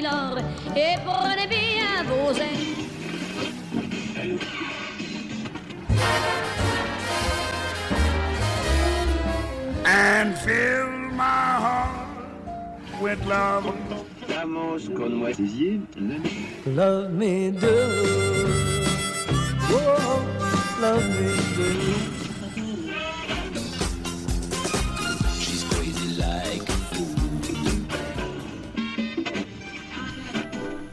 milord, et prenez bien vos ailes. And fill my heart with love. Vamos con moi. Love me do. Oh, love me do.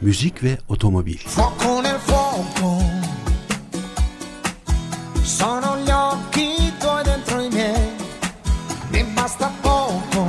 Müzik ve otomobil. Fuoco nel fuoco, sono gli occhi tuoi dentro i miei, mi basta poco.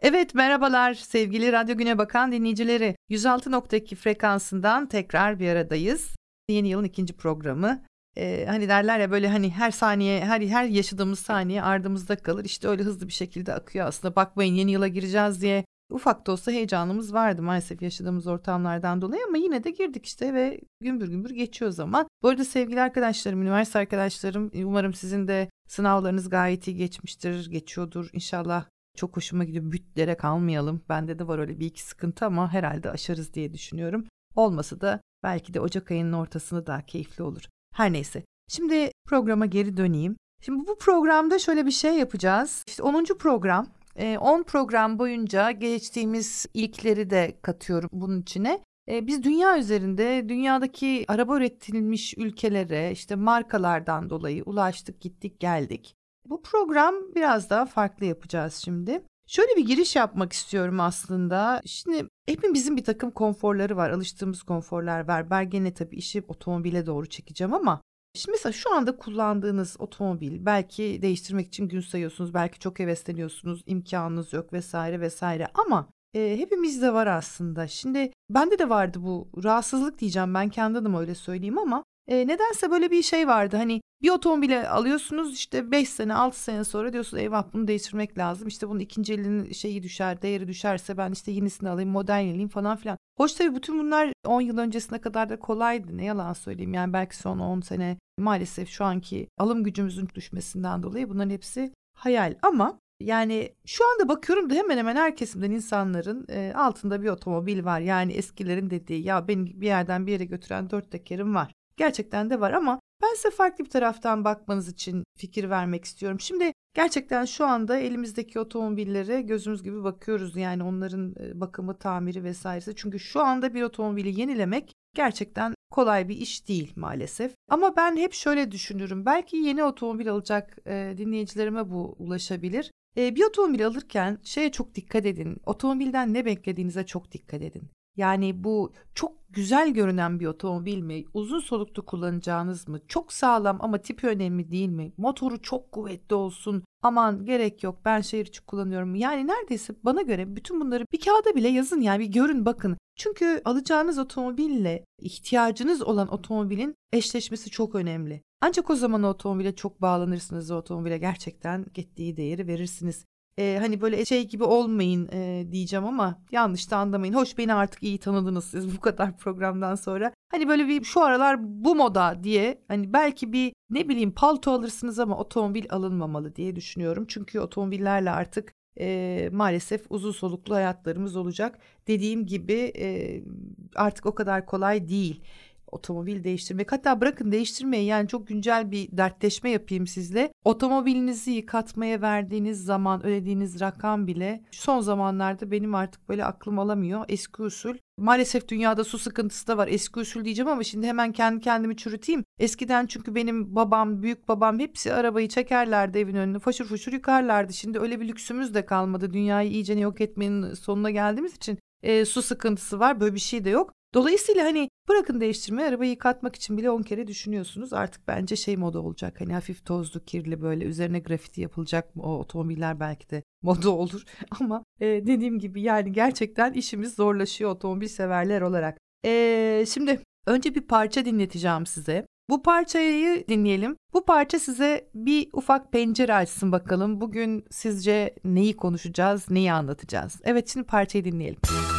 Evet merhabalar sevgili Radyo Güne Bakan dinleyicileri. 106.2 frekansından tekrar bir aradayız. Yeni yılın ikinci programı. Ee, hani derler ya böyle hani her saniye her her yaşadığımız saniye ardımızda kalır. İşte öyle hızlı bir şekilde akıyor aslında. Bakmayın yeni yıla gireceğiz diye ufak da olsa heyecanımız vardı maalesef yaşadığımız ortamlardan dolayı ama yine de girdik işte ve gümbür gümbür geçiyor zaman. Bu arada sevgili arkadaşlarım, üniversite arkadaşlarım umarım sizin de sınavlarınız gayet iyi geçmiştir, geçiyordur. İnşallah çok hoşuma gidiyor. Bütlere kalmayalım. Bende de var öyle bir iki sıkıntı ama herhalde aşarız diye düşünüyorum. Olmasa da belki de Ocak ayının ortasında daha keyifli olur. Her neyse. Şimdi programa geri döneyim. Şimdi bu programda şöyle bir şey yapacağız. İşte 10. program. Ee, 10 program boyunca geçtiğimiz ilkleri de katıyorum bunun içine. Ee, Biz dünya üzerinde dünyadaki araba üretilmiş ülkelere işte markalardan dolayı ulaştık gittik geldik. Bu program biraz daha farklı yapacağız şimdi. Şöyle bir giriş yapmak istiyorum aslında. Şimdi hepimizin bir takım konforları var. Alıştığımız konforlar var. Ben gene tabii işi otomobile doğru çekeceğim ama Şimdi mesela şu anda kullandığınız otomobil belki değiştirmek için gün sayıyorsunuz, belki çok hevesleniyorsunuz, imkanınız yok vesaire vesaire ama e, hepimizde var aslında. Şimdi bende de vardı bu rahatsızlık diyeceğim ben kendi adıma öyle söyleyeyim ama e, nedense böyle bir şey vardı. Hani bir otomobile alıyorsunuz işte 5 sene 6 sene sonra diyorsunuz eyvah bunu değiştirmek lazım. İşte bunun ikinci elinin şeyi düşer değeri düşerse ben işte yenisini alayım modernleyeyim falan filan. Hoş tabii bütün bunlar 10 yıl öncesine kadar da kolaydı ne yalan söyleyeyim. Yani belki son 10 sene maalesef şu anki alım gücümüzün düşmesinden dolayı bunların hepsi hayal ama yani şu anda bakıyorum da hemen hemen her kesimden insanların e, altında bir otomobil var. Yani eskilerin dediği ya beni bir yerden bir yere götüren dört tekerim var. Gerçekten de var ama ben size farklı bir taraftan bakmanız için fikir vermek istiyorum. Şimdi gerçekten şu anda elimizdeki otomobillere gözümüz gibi bakıyoruz. Yani onların e, bakımı, tamiri vesairesi. Çünkü şu anda bir otomobili yenilemek gerçekten kolay bir iş değil maalesef. Ama ben hep şöyle düşünürüm. Belki yeni otomobil alacak e, dinleyicilerime bu ulaşabilir. E, bir otomobil alırken şeye çok dikkat edin. Otomobilden ne beklediğinize çok dikkat edin. Yani bu çok güzel görünen bir otomobil mi? Uzun soluklu kullanacağınız mı? Çok sağlam ama tipi önemli değil mi? Motoru çok kuvvetli olsun. Aman gerek yok ben şehir içi kullanıyorum. Yani neredeyse bana göre bütün bunları bir kağıda bile yazın yani bir görün bakın. Çünkü alacağınız otomobille ihtiyacınız olan otomobilin eşleşmesi çok önemli. Ancak o zaman otomobile çok bağlanırsınız. O otomobile gerçekten gittiği değeri verirsiniz. Ee, hani böyle şey gibi olmayın e, diyeceğim ama yanlış da anlamayın. Hoş beni artık iyi tanıdınız siz bu kadar programdan sonra. Hani böyle bir şu aralar bu moda diye hani belki bir ne bileyim palto alırsınız ama otomobil alınmamalı diye düşünüyorum. Çünkü otomobillerle artık e, maalesef uzun soluklu hayatlarımız olacak. Dediğim gibi e, artık o kadar kolay değil otomobil değiştirmek. Hatta bırakın değiştirmeyi yani çok güncel bir dertleşme yapayım sizle. Otomobilinizi yıkatmaya verdiğiniz zaman ödediğiniz rakam bile son zamanlarda benim artık böyle aklım alamıyor. Eski usul. Maalesef dünyada su sıkıntısı da var. Eski usul diyeceğim ama şimdi hemen kendi kendimi çürüteyim. Eskiden çünkü benim babam, büyük babam hepsi arabayı çekerlerdi evin önüne. Faşır fuşur yıkarlardı. Şimdi öyle bir lüksümüz de kalmadı. Dünyayı iyice yok etmenin sonuna geldiğimiz için e, su sıkıntısı var. Böyle bir şey de yok. Dolayısıyla hani bırakın değiştirmeyi arabayı yıkatmak için bile 10 kere düşünüyorsunuz. Artık bence şey moda olacak. Hani hafif tozlu, kirli böyle üzerine grafiti yapılacak? O otomobiller belki de moda olur. Ama e, dediğim gibi yani gerçekten işimiz zorlaşıyor otomobil severler olarak. E, şimdi önce bir parça dinleteceğim size. Bu parçayı dinleyelim. Bu parça size bir ufak pencere açsın bakalım. Bugün sizce neyi konuşacağız, neyi anlatacağız? Evet şimdi parçayı dinleyelim. Evet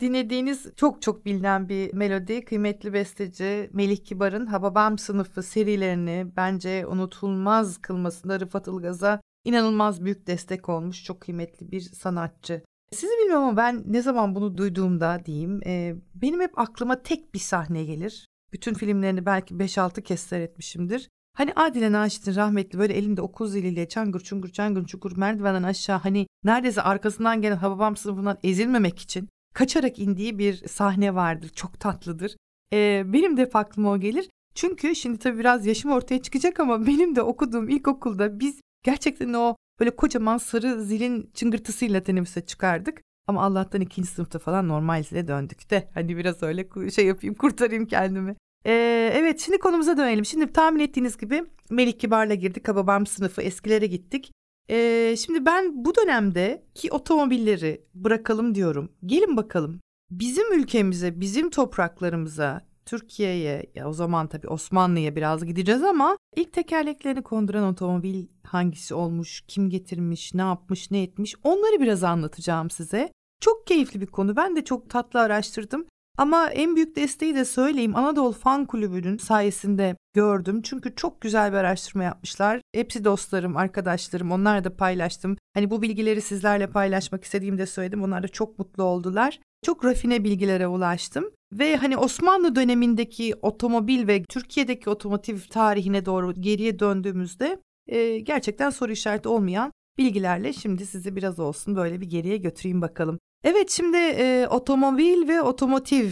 dinlediğiniz çok çok bilinen bir melodi. Kıymetli besteci Melih Kibar'ın Hababam sınıfı serilerini bence unutulmaz kılmasında Rıfat Ilgaz'a inanılmaz büyük destek olmuş. Çok kıymetli bir sanatçı. Sizi bilmiyorum ama ben ne zaman bunu duyduğumda diyeyim e, benim hep aklıma tek bir sahne gelir. Bütün filmlerini belki 5-6 kez seyretmişimdir. Hani Adile Naşit'in rahmetli böyle elinde okul ziliyle çangır çungur çangır çukur merdivenden aşağı hani neredeyse arkasından gelen Hababam sınıfından ezilmemek için kaçarak indiği bir sahne vardır. Çok tatlıdır. Ee, benim de aklıma o gelir. Çünkü şimdi tabii biraz yaşım ortaya çıkacak ama benim de okuduğum ilkokulda biz gerçekten o böyle kocaman sarı zilin çıngırtısıyla teneffüse çıkardık. Ama Allah'tan ikinci sınıfta falan normal zile döndük de. Hani biraz öyle şey yapayım kurtarayım kendimi. Ee, evet şimdi konumuza dönelim. Şimdi tahmin ettiğiniz gibi Melik Kibar'la girdik. Hababam sınıfı eskilere gittik. Ee, şimdi ben bu dönemde ki otomobilleri bırakalım diyorum. Gelin bakalım bizim ülkemize, bizim topraklarımıza, Türkiye'ye ya o zaman tabii Osmanlı'ya biraz gideceğiz ama ilk tekerleklerini konduran otomobil hangisi olmuş, kim getirmiş, ne yapmış, ne etmiş onları biraz anlatacağım size. Çok keyifli bir konu. Ben de çok tatlı araştırdım. Ama en büyük desteği de söyleyeyim Anadolu Fan Kulübü'nün sayesinde gördüm. Çünkü çok güzel bir araştırma yapmışlar. Hepsi dostlarım, arkadaşlarım. Onlarla da paylaştım. Hani bu bilgileri sizlerle paylaşmak istediğimde söyledim. Onlar da çok mutlu oldular. Çok rafine bilgilere ulaştım. Ve hani Osmanlı dönemindeki otomobil ve Türkiye'deki otomotiv tarihine doğru geriye döndüğümüzde e, gerçekten soru işareti olmayan bilgilerle şimdi sizi biraz olsun böyle bir geriye götüreyim bakalım. Evet şimdi e, otomobil ve otomotiv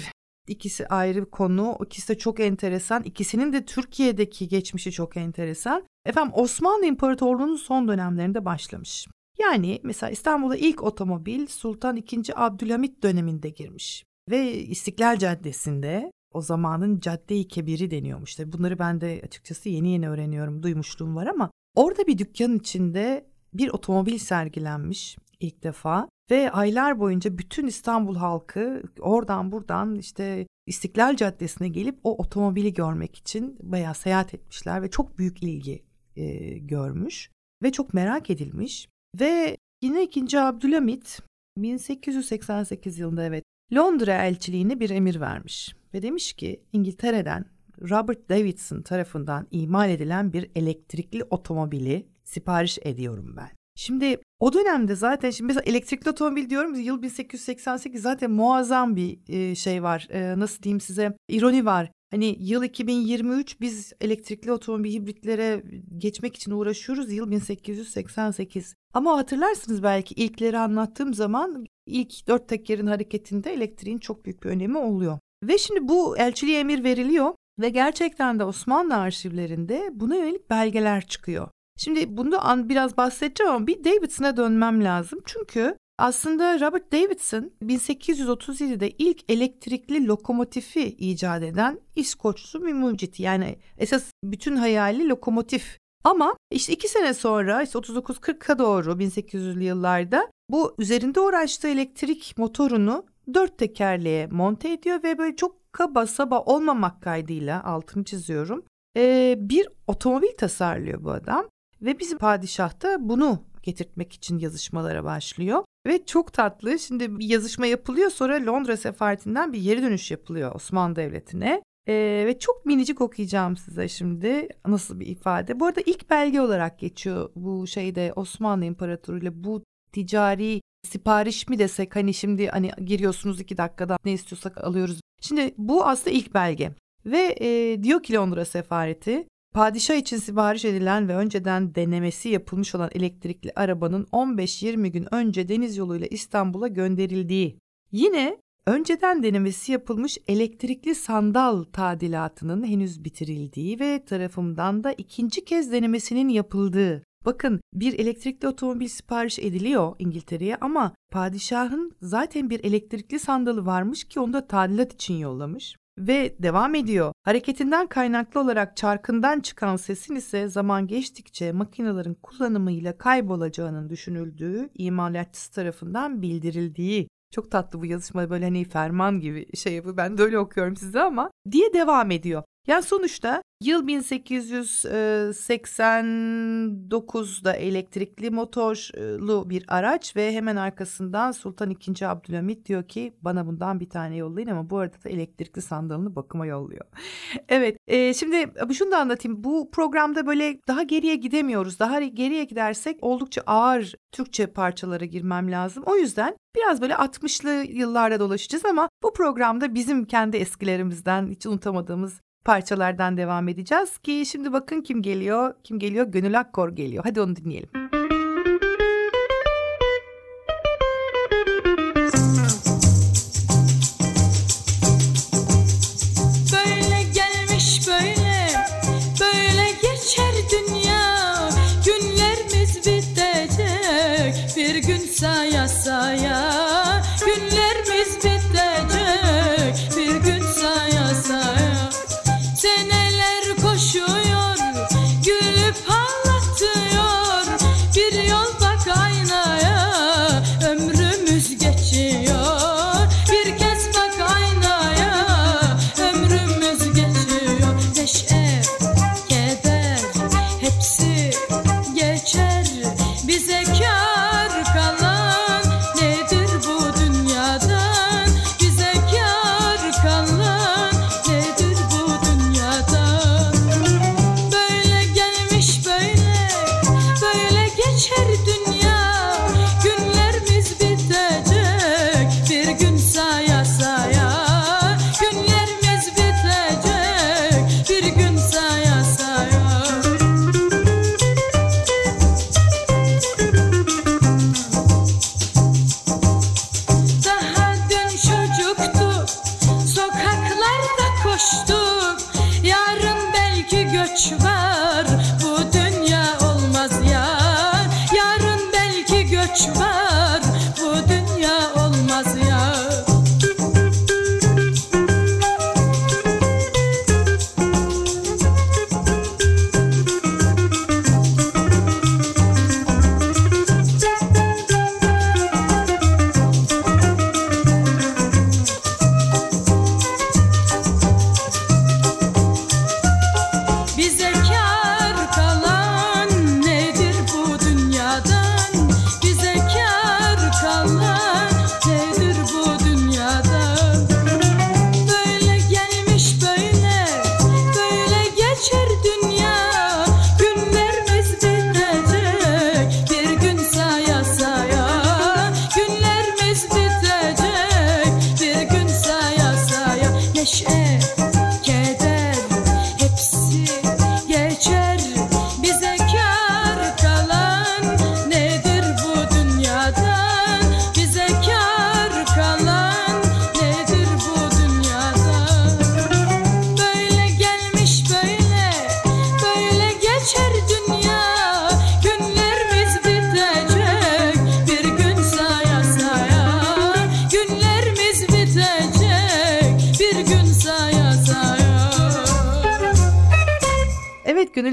ikisi ayrı bir konu. İkisi de çok enteresan. İkisinin de Türkiye'deki geçmişi çok enteresan. Efendim Osmanlı İmparatorluğu'nun son dönemlerinde başlamış. Yani mesela İstanbul'a ilk otomobil Sultan II. Abdülhamit döneminde girmiş. Ve İstiklal Caddesi'nde o zamanın Cadde-i Kebiri deniyormuş. Tabii bunları ben de açıkçası yeni yeni öğreniyorum, duymuşluğum var ama orada bir dükkanın içinde bir otomobil sergilenmiş ilk defa ve aylar boyunca bütün İstanbul halkı oradan buradan işte İstiklal Caddesi'ne gelip o otomobili görmek için bayağı seyahat etmişler ve çok büyük ilgi e, görmüş ve çok merak edilmiş ve yine 2. Abdülhamit 1888 yılında evet Londra elçiliğine bir emir vermiş ve demiş ki İngiltere'den Robert Davidson tarafından imal edilen bir elektrikli otomobili sipariş ediyorum ben. Şimdi o dönemde zaten şimdi mesela elektrikli otomobil diyorum yıl 1888 zaten muazzam bir e, şey var. E, nasıl diyeyim size ironi var. Hani yıl 2023 biz elektrikli otomobil hibritlere geçmek için uğraşıyoruz yıl 1888. Ama hatırlarsınız belki ilkleri anlattığım zaman ilk dört tekerin hareketinde elektriğin çok büyük bir önemi oluyor. Ve şimdi bu elçiliğe emir veriliyor ve gerçekten de Osmanlı arşivlerinde buna yönelik belgeler çıkıyor. Şimdi bunu biraz bahsedeceğim ama bir Davidson'a dönmem lazım. Çünkü aslında Robert Davidson 1837'de ilk elektrikli lokomotifi icat eden İskoçlu bir mucit. Yani esas bütün hayali lokomotif. Ama işte iki sene sonra işte 39-40'a doğru 1800'lü yıllarda bu üzerinde uğraştığı elektrik motorunu dört tekerleğe monte ediyor ve böyle çok kaba saba olmamak kaydıyla altını çiziyorum. Ee, bir otomobil tasarlıyor bu adam. Ve bizim padişah da bunu getirtmek için yazışmalara başlıyor. Ve çok tatlı. Şimdi bir yazışma yapılıyor sonra Londra sefaretinden bir geri dönüş yapılıyor Osmanlı Devleti'ne. Ee, ve çok minicik okuyacağım size şimdi nasıl bir ifade. Bu arada ilk belge olarak geçiyor bu şeyde Osmanlı İmparatorluğu ile bu ticari sipariş mi desek hani şimdi hani giriyorsunuz iki dakikada ne istiyorsak alıyoruz. Şimdi bu aslında ilk belge ve e, diyor ki Londra sefareti Padişah için sipariş edilen ve önceden denemesi yapılmış olan elektrikli arabanın 15-20 gün önce deniz yoluyla İstanbul'a gönderildiği, yine önceden denemesi yapılmış elektrikli sandal tadilatının henüz bitirildiği ve tarafımdan da ikinci kez denemesinin yapıldığı. Bakın bir elektrikli otomobil sipariş ediliyor İngiltere'ye ama padişahın zaten bir elektrikli sandalı varmış ki onu da tadilat için yollamış. Ve devam ediyor. Hareketinden kaynaklı olarak çarkından çıkan sesin ise zaman geçtikçe makinelerin kullanımıyla kaybolacağının düşünüldüğü imalatçısı tarafından bildirildiği. Çok tatlı bu yazışma böyle hani ferman gibi şey yapıyor. Ben de öyle okuyorum size ama diye devam ediyor. Yani sonuçta Yıl 1889'da elektrikli motorlu bir araç ve hemen arkasından Sultan II. Abdülhamit diyor ki bana bundan bir tane yollayın ama bu arada da elektrikli sandalını bakıma yolluyor. evet e, şimdi şunu da anlatayım. Bu programda böyle daha geriye gidemiyoruz. Daha geriye gidersek oldukça ağır Türkçe parçalara girmem lazım. O yüzden biraz böyle 60'lı yıllarda dolaşacağız ama bu programda bizim kendi eskilerimizden hiç unutamadığımız parçalardan devam edeceğiz ki şimdi bakın kim geliyor? Kim geliyor? Gönül Akkor geliyor. Hadi onu dinleyelim.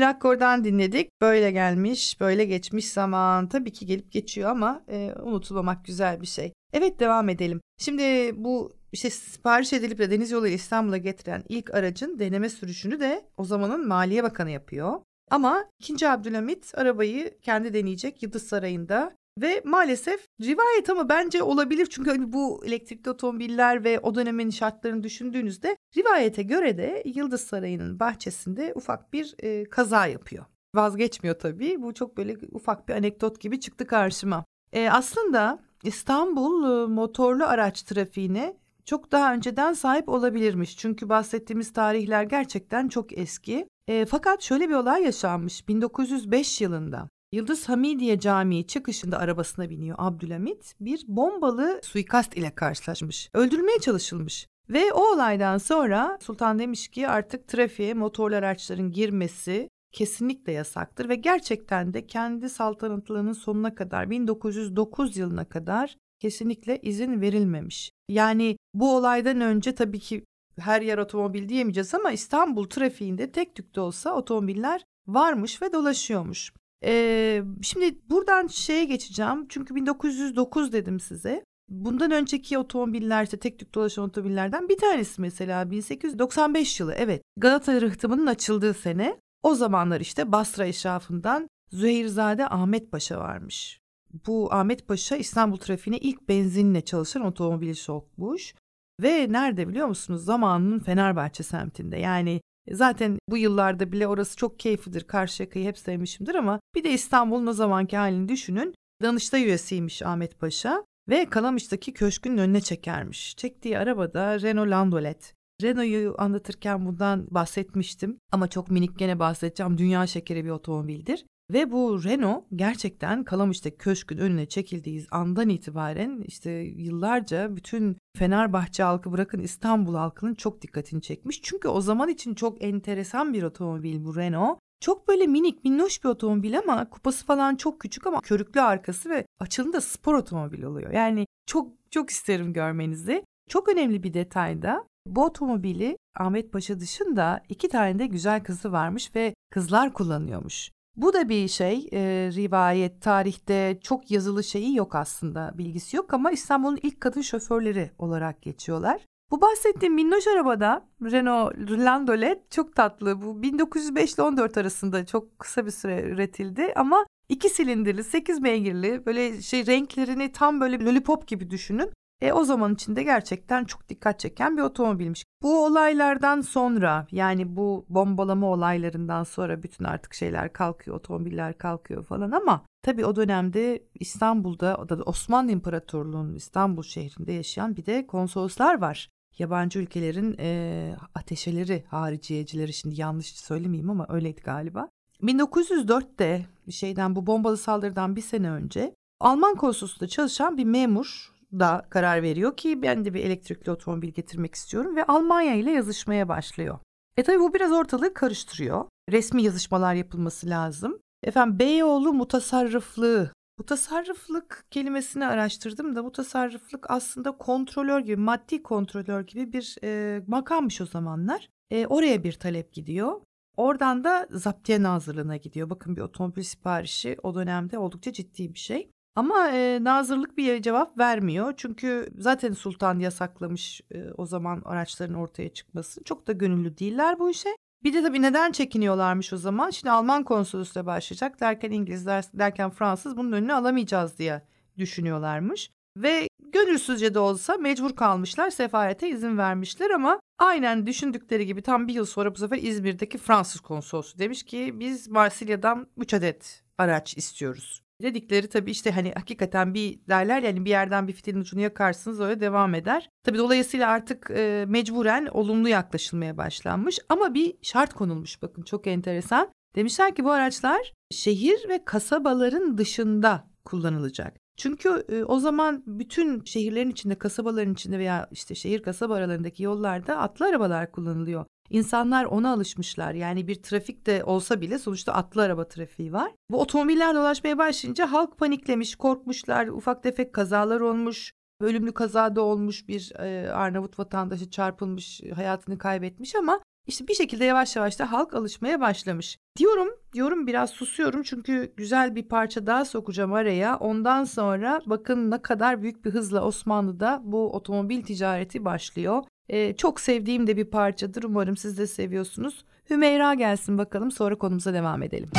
Akkor'dan dinledik. Böyle gelmiş, böyle geçmiş zaman. Tabii ki gelip geçiyor ama e, unutulmamak güzel bir şey. Evet devam edelim. Şimdi bu işte sipariş edilip de deniz yoluyla İstanbul'a getiren ilk aracın deneme sürüşünü de o zamanın Maliye Bakanı yapıyor. Ama 2. Abdülhamit arabayı kendi deneyecek Yıldız Sarayı'nda ve maalesef rivayet ama bence olabilir çünkü hani bu elektrikli otomobiller ve o dönemin şartlarını düşündüğünüzde rivayete göre de Yıldız Sarayı'nın bahçesinde ufak bir e, kaza yapıyor. Vazgeçmiyor tabii. Bu çok böyle ufak bir anekdot gibi çıktı karşıma. E, aslında İstanbul e, motorlu araç trafiğine çok daha önceden sahip olabilirmiş. Çünkü bahsettiğimiz tarihler gerçekten çok eski. E, fakat şöyle bir olay yaşanmış 1905 yılında. Yıldız Hamidiye Camii çıkışında arabasına biniyor Abdülhamit. Bir bombalı suikast ile karşılaşmış. Öldürülmeye çalışılmış. Ve o olaydan sonra Sultan demiş ki artık trafiğe motorlu araçların girmesi kesinlikle yasaktır ve gerçekten de kendi saltanatlığının sonuna kadar 1909 yılına kadar kesinlikle izin verilmemiş. Yani bu olaydan önce tabii ki her yer otomobil diyemeyeceğiz ama İstanbul trafiğinde tek tük de olsa otomobiller varmış ve dolaşıyormuş. Ee, şimdi buradan şeye geçeceğim çünkü 1909 dedim size. bundan önceki otomobiller işte tek tük dolaşan otomobillerden bir tanesi mesela 1895 yılı evet Galata rıhtımının açıldığı sene o zamanlar işte Basra eşrafından Züheyirzade Ahmet Paşa varmış. Bu Ahmet Paşa İstanbul trafiğine ilk benzinle çalışan otomobili sokmuş. Ve nerede biliyor musunuz? Zamanının Fenerbahçe semtinde. Yani zaten bu yıllarda bile orası çok keyiflidir. Karşıyaka'yı hep sevmişimdir ama bir de İstanbul'un o zamanki halini düşünün. Danıştay üyesiymiş Ahmet Paşa ve Kalamış'taki köşkün önüne çekermiş. Çektiği arabada Renault Landolet. Renault'u anlatırken bundan bahsetmiştim ama çok minik gene bahsedeceğim. Dünya şekeri bir otomobildir. Ve bu Renault gerçekten Kalamış'ta köşkün önüne çekildiği andan itibaren işte yıllarca bütün Fenerbahçe halkı bırakın İstanbul halkının çok dikkatini çekmiş. Çünkü o zaman için çok enteresan bir otomobil bu Renault. Çok böyle minik minnoş bir otomobil ama kupası falan çok küçük ama körüklü arkası ve açılında spor otomobil oluyor. Yani çok çok isterim görmenizi. Çok önemli bir detay da bu otomobili Ahmet Paşa dışında iki tane de güzel kızı varmış ve kızlar kullanıyormuş. Bu da bir şey e, rivayet tarihte çok yazılı şeyi yok aslında bilgisi yok ama İstanbul'un ilk kadın şoförleri olarak geçiyorlar. Bu bahsettiğim minnoş arabada Renault Landolet çok tatlı. Bu 1905 ile 14 arasında çok kısa bir süre üretildi ama iki silindirli, 8 beygirli böyle şey renklerini tam böyle lollipop gibi düşünün. E, o zaman içinde gerçekten çok dikkat çeken bir otomobilmiş. Bu olaylardan sonra yani bu bombalama olaylarından sonra bütün artık şeyler kalkıyor, otomobiller kalkıyor falan ama tabii o dönemde İstanbul'da Osmanlı İmparatorluğu'nun İstanbul şehrinde yaşayan bir de konsoloslar var. Yabancı ülkelerin e, ateşeleri, hariciyecileri şimdi yanlış söylemeyeyim ama öyleydi galiba. 1904'te bir şeyden bu bombalı saldırıdan bir sene önce Alman konsolosluğunda çalışan bir memur da karar veriyor ki ben de bir elektrikli otomobil getirmek istiyorum ve Almanya ile yazışmaya başlıyor. E tabi bu biraz ortalığı karıştırıyor. Resmi yazışmalar yapılması lazım. Efendim Beyoğlu mutasarrıflığı. Mutasarrıflık kelimesini araştırdım da mutasarrıflık aslında kontrolör gibi, maddi kontrolör gibi bir e, makammış o zamanlar. E, oraya bir talep gidiyor. Oradan da zaptiye nazırlığına gidiyor. Bakın bir otomobil siparişi o dönemde oldukça ciddi bir şey. Ama e, nazırlık bir cevap vermiyor. Çünkü zaten sultan yasaklamış e, o zaman araçların ortaya çıkmasını. Çok da gönüllü değiller bu işe. Bir de tabii neden çekiniyorlarmış o zaman? Şimdi Alman konsolosluğu başlayacak derken İngilizler derken Fransız bunun önünü alamayacağız diye düşünüyorlarmış. Ve gönülsüzce de olsa mecbur kalmışlar sefarete izin vermişler ama aynen düşündükleri gibi tam bir yıl sonra bu sefer İzmir'deki Fransız konsolosluğu demiş ki biz Marsilya'dan 3 adet araç istiyoruz. Dedikleri tabii işte hani hakikaten bir derler yani bir yerden bir fitilin ucunu yakarsınız öyle devam eder. Tabii dolayısıyla artık e, mecburen olumlu yaklaşılmaya başlanmış ama bir şart konulmuş bakın çok enteresan. Demişler ki bu araçlar şehir ve kasabaların dışında kullanılacak. Çünkü e, o zaman bütün şehirlerin içinde, kasabaların içinde veya işte şehir kasaba aralarındaki yollarda atlı arabalar kullanılıyor. İnsanlar ona alışmışlar. Yani bir trafik de olsa bile sonuçta atlı araba trafiği var. Bu otomobiller dolaşmaya başlayınca halk paniklemiş, korkmuşlar. Ufak tefek kazalar olmuş. Ölümlü kazada olmuş bir e, Arnavut vatandaşı çarpılmış, hayatını kaybetmiş ama işte bir şekilde yavaş yavaş da halk alışmaya başlamış. Diyorum, diyorum biraz susuyorum çünkü güzel bir parça daha sokacağım araya. Ondan sonra bakın ne kadar büyük bir hızla Osmanlı'da bu otomobil ticareti başlıyor. Ee, çok sevdiğim de bir parçadır. Umarım siz de seviyorsunuz. Hümeyra gelsin bakalım sonra konumuza devam edelim.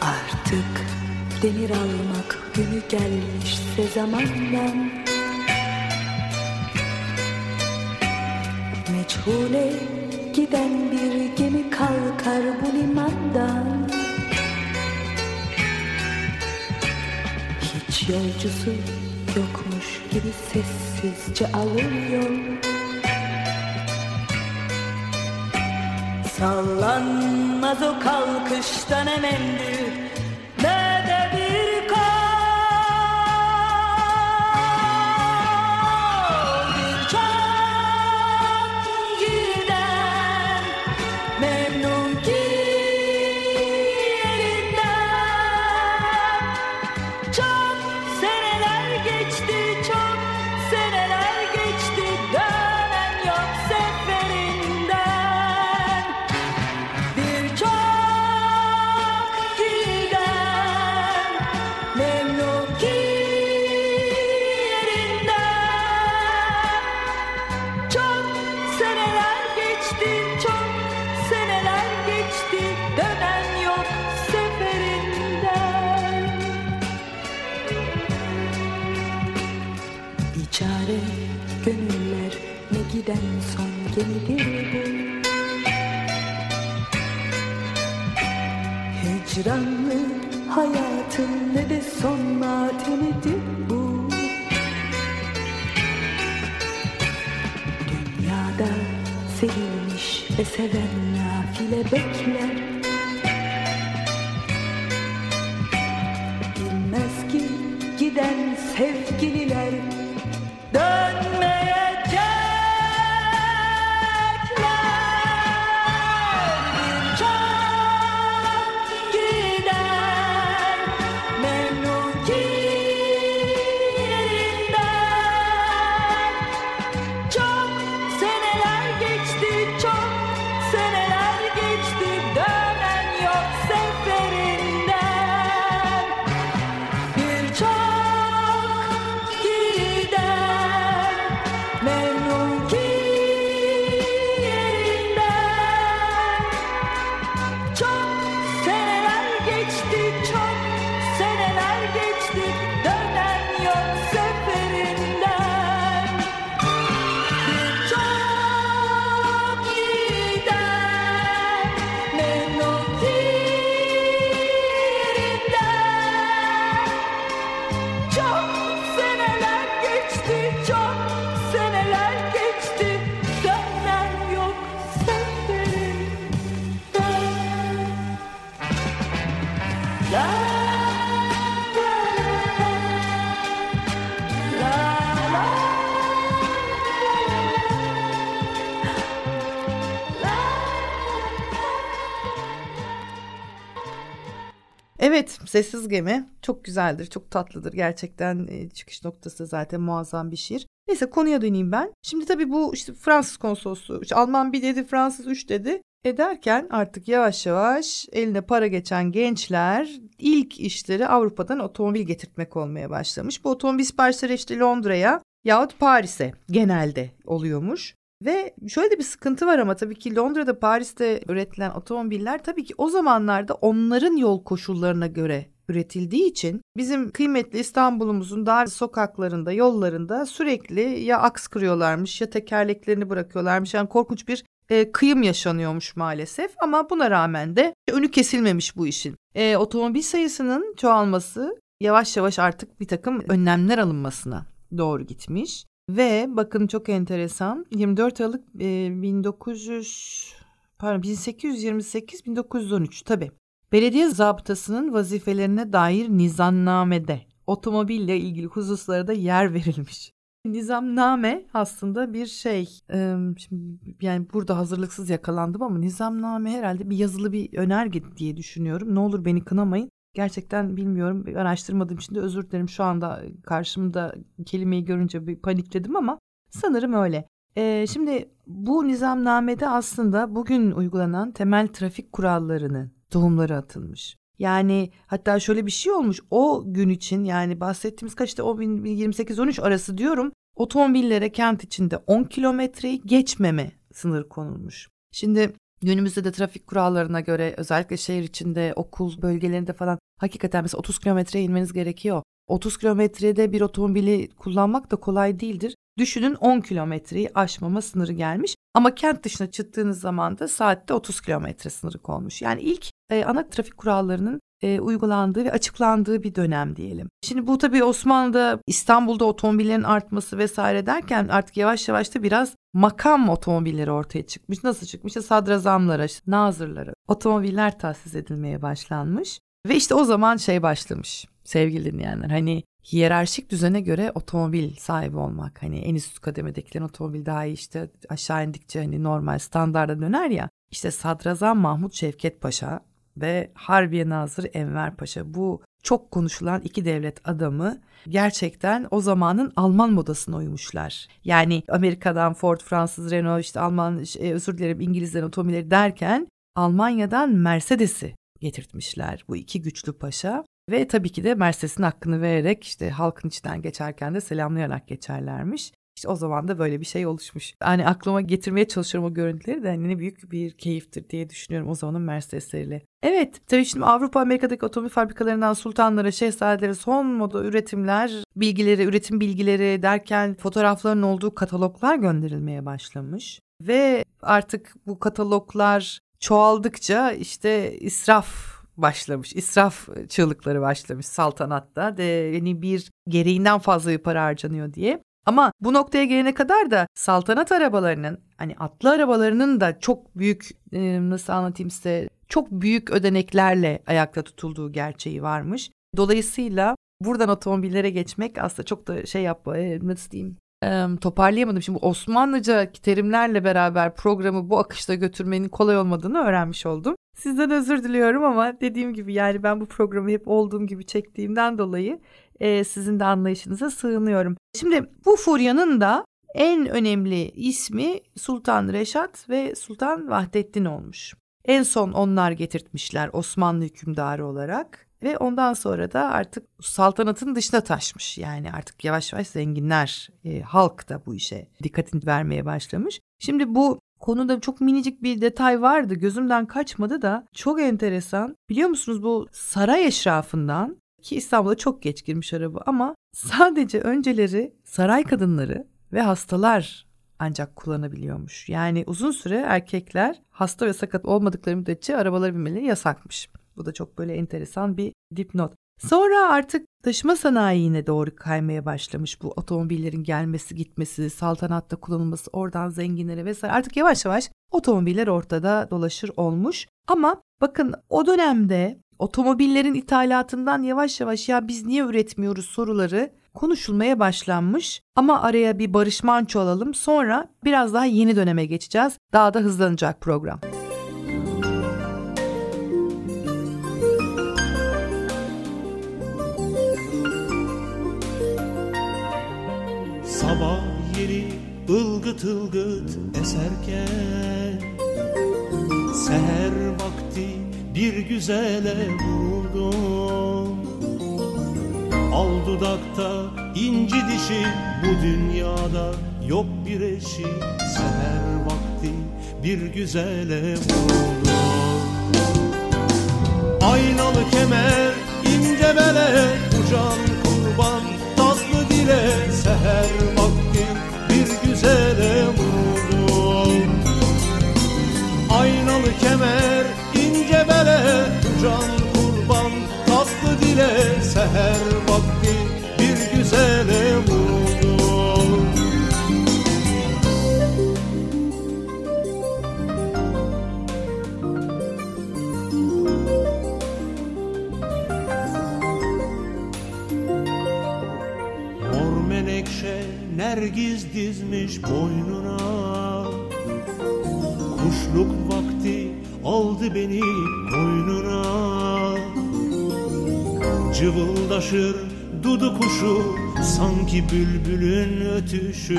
Artık demir almak günü gelmişse zamandan Meçhule giden bir gemi kalkar bu limandan Hiç yolcusu yokmuş gibi sessizce alıyor Sallanmaz o kalkıştan emendü Seneler geçti çok seneler geçti dönen yok seferinden. Biçare gönüller ne giden son gemidir bu. Hicranlı hayatın ne de son matemidir bu. Ve seven nafile bekler Bilmez ki giden sevgililer Sessiz Gemi çok güzeldir, çok tatlıdır. Gerçekten e, çıkış noktası zaten muazzam bir şiir. Neyse konuya döneyim ben. Şimdi tabii bu işte Fransız konsolosluğu, işte Alman bir dedi, Fransız üç dedi. Ederken artık yavaş yavaş eline para geçen gençler ilk işleri Avrupa'dan otomobil getirtmek olmaya başlamış. Bu otomobil siparişleri işte Londra'ya yahut Paris'e genelde oluyormuş. Ve şöyle de bir sıkıntı var ama tabii ki Londra'da Paris'te üretilen otomobiller tabii ki o zamanlarda onların yol koşullarına göre üretildiği için bizim kıymetli İstanbul'umuzun dar sokaklarında, yollarında sürekli ya aks kırıyorlarmış ya tekerleklerini bırakıyorlarmış. Yani korkunç bir e, kıyım yaşanıyormuş maalesef ama buna rağmen de önü kesilmemiş bu işin. E, otomobil sayısının çoğalması yavaş yavaş artık bir takım önlemler alınmasına doğru gitmiş. Ve bakın çok enteresan 24 Aralık e, 1900 pardon 1828 1913 tabi. Belediye zabıtasının vazifelerine dair nizamnamede otomobille ilgili hususlara yer verilmiş. Nizamname aslında bir şey e, şimdi yani burada hazırlıksız yakalandım ama nizamname herhalde bir yazılı bir önerge diye düşünüyorum. Ne olur beni kınamayın. Gerçekten bilmiyorum araştırmadığım için de özür dilerim şu anda karşımda kelimeyi görünce bir panikledim ama sanırım öyle. Ee, şimdi bu nizamnamede aslında bugün uygulanan temel trafik kurallarının tohumları atılmış. Yani hatta şöyle bir şey olmuş o gün için yani bahsettiğimiz kaçta o 28-13 arası diyorum otomobillere kent içinde 10 kilometreyi geçmeme sınır konulmuş. Şimdi Günümüzde de trafik kurallarına göre özellikle şehir içinde okul bölgelerinde falan hakikaten mesela 30 kilometreye inmeniz gerekiyor. 30 kilometrede bir otomobili kullanmak da kolay değildir. Düşünün 10 kilometreyi aşmama sınırı gelmiş ama kent dışına çıktığınız zaman da saatte 30 kilometre sınırı konmuş. Yani ilk e, ana trafik kurallarının e, uygulandığı ve açıklandığı bir dönem diyelim. Şimdi bu tabii Osmanlı'da İstanbul'da otomobillerin artması vesaire derken artık yavaş yavaş da biraz makam otomobilleri ortaya çıkmış. Nasıl çıkmış? İşte sadrazamlara, nazırlara otomobiller tahsis edilmeye başlanmış. Ve işte o zaman şey başlamış sevgili dinleyenler hani hiyerarşik düzene göre otomobil sahibi olmak. Hani en üst kademedekilerin otomobil daha iyi işte aşağı indikçe hani normal standarda döner ya. İşte Sadrazam Mahmut Şevket Paşa ve Harbiye Nazırı Enver Paşa bu çok konuşulan iki devlet adamı gerçekten o zamanın Alman modasına uymuşlar. Yani Amerika'dan Ford, Fransız Renault, işte Alman, şey, özür dilerim İngilizlerin otomobilleri derken Almanya'dan Mercedes'i getirtmişler bu iki güçlü paşa. Ve tabii ki de Mercedes'in hakkını vererek işte halkın içinden geçerken de selamlayarak geçerlermiş. İşte o zaman da böyle bir şey oluşmuş. Hani aklıma getirmeye çalışıyorum o görüntüleri de hani ne büyük bir keyiftir diye düşünüyorum o zamanın Mercedesleriyle. Evet tabii şimdi Avrupa Amerika'daki otomobil fabrikalarından sultanlara, şehzadelere son moda üretimler, bilgileri, üretim bilgileri derken fotoğrafların olduğu kataloglar gönderilmeye başlamış. Ve artık bu kataloglar çoğaldıkça işte israf başlamış. İsraf çığlıkları başlamış saltanatta. De, yani bir gereğinden fazla bir para harcanıyor diye. Ama bu noktaya gelene kadar da saltanat arabalarının hani atlı arabalarının da çok büyük e, nasıl anlatayım size çok büyük ödeneklerle ayakta tutulduğu gerçeği varmış. Dolayısıyla buradan otomobillere geçmek aslında çok da şey yap e, nasıl diyeyim e, toparlayamadım. Şimdi Osmanlıca terimlerle beraber programı bu akışta götürmenin kolay olmadığını öğrenmiş oldum. Sizden özür diliyorum ama dediğim gibi yani ben bu programı hep olduğum gibi çektiğimden dolayı e, sizin de anlayışınıza sığınıyorum. Şimdi bu furyanın da en önemli ismi Sultan Reşat ve Sultan Vahdettin olmuş. En son onlar getirtmişler Osmanlı hükümdarı olarak ve ondan sonra da artık saltanatın dışına taşmış. Yani artık yavaş yavaş zenginler, e, halk da bu işe dikkatini vermeye başlamış. Şimdi bu konuda çok minicik bir detay vardı gözümden kaçmadı da çok enteresan. Biliyor musunuz bu saray eşrafından ki İstanbul'a çok geç girmiş araba ama sadece önceleri saray kadınları ve hastalar ancak kullanabiliyormuş. Yani uzun süre erkekler hasta ve sakat olmadıkları müddetçe arabalara binmeleri yasakmış. Bu da çok böyle enteresan bir dipnot. Sonra artık taşıma sanayine doğru kaymaya başlamış bu otomobillerin gelmesi, gitmesi, saltanatta kullanılması, oradan zenginlere vesaire. Artık yavaş yavaş otomobiller ortada dolaşır olmuş. Ama bakın o dönemde otomobillerin ithalatından yavaş yavaş ya biz niye üretmiyoruz soruları konuşulmaya başlanmış. Ama araya bir Barış Manço alalım sonra biraz daha yeni döneme geçeceğiz. Daha da hızlanacak program. Sabah yeri ılgıt ılgıt eserken bir güzele vurdum. Al dudakta inci dişi bu dünyada yok bir eşi. Seher vakti bir güzele vurdum. Aynalı kemer ince bele ucan kurban tatlı dile. Seher vakti bir güzele vurdum. Aynalı kemer bele can kurban tatlı dile seher vakti bir güzele vurdum Mor menekşe nergiz dizmiş boynuna. Kuşluk aldı beni koynuna Cıvıldaşır dudu kuşu sanki bülbülün ötüşü.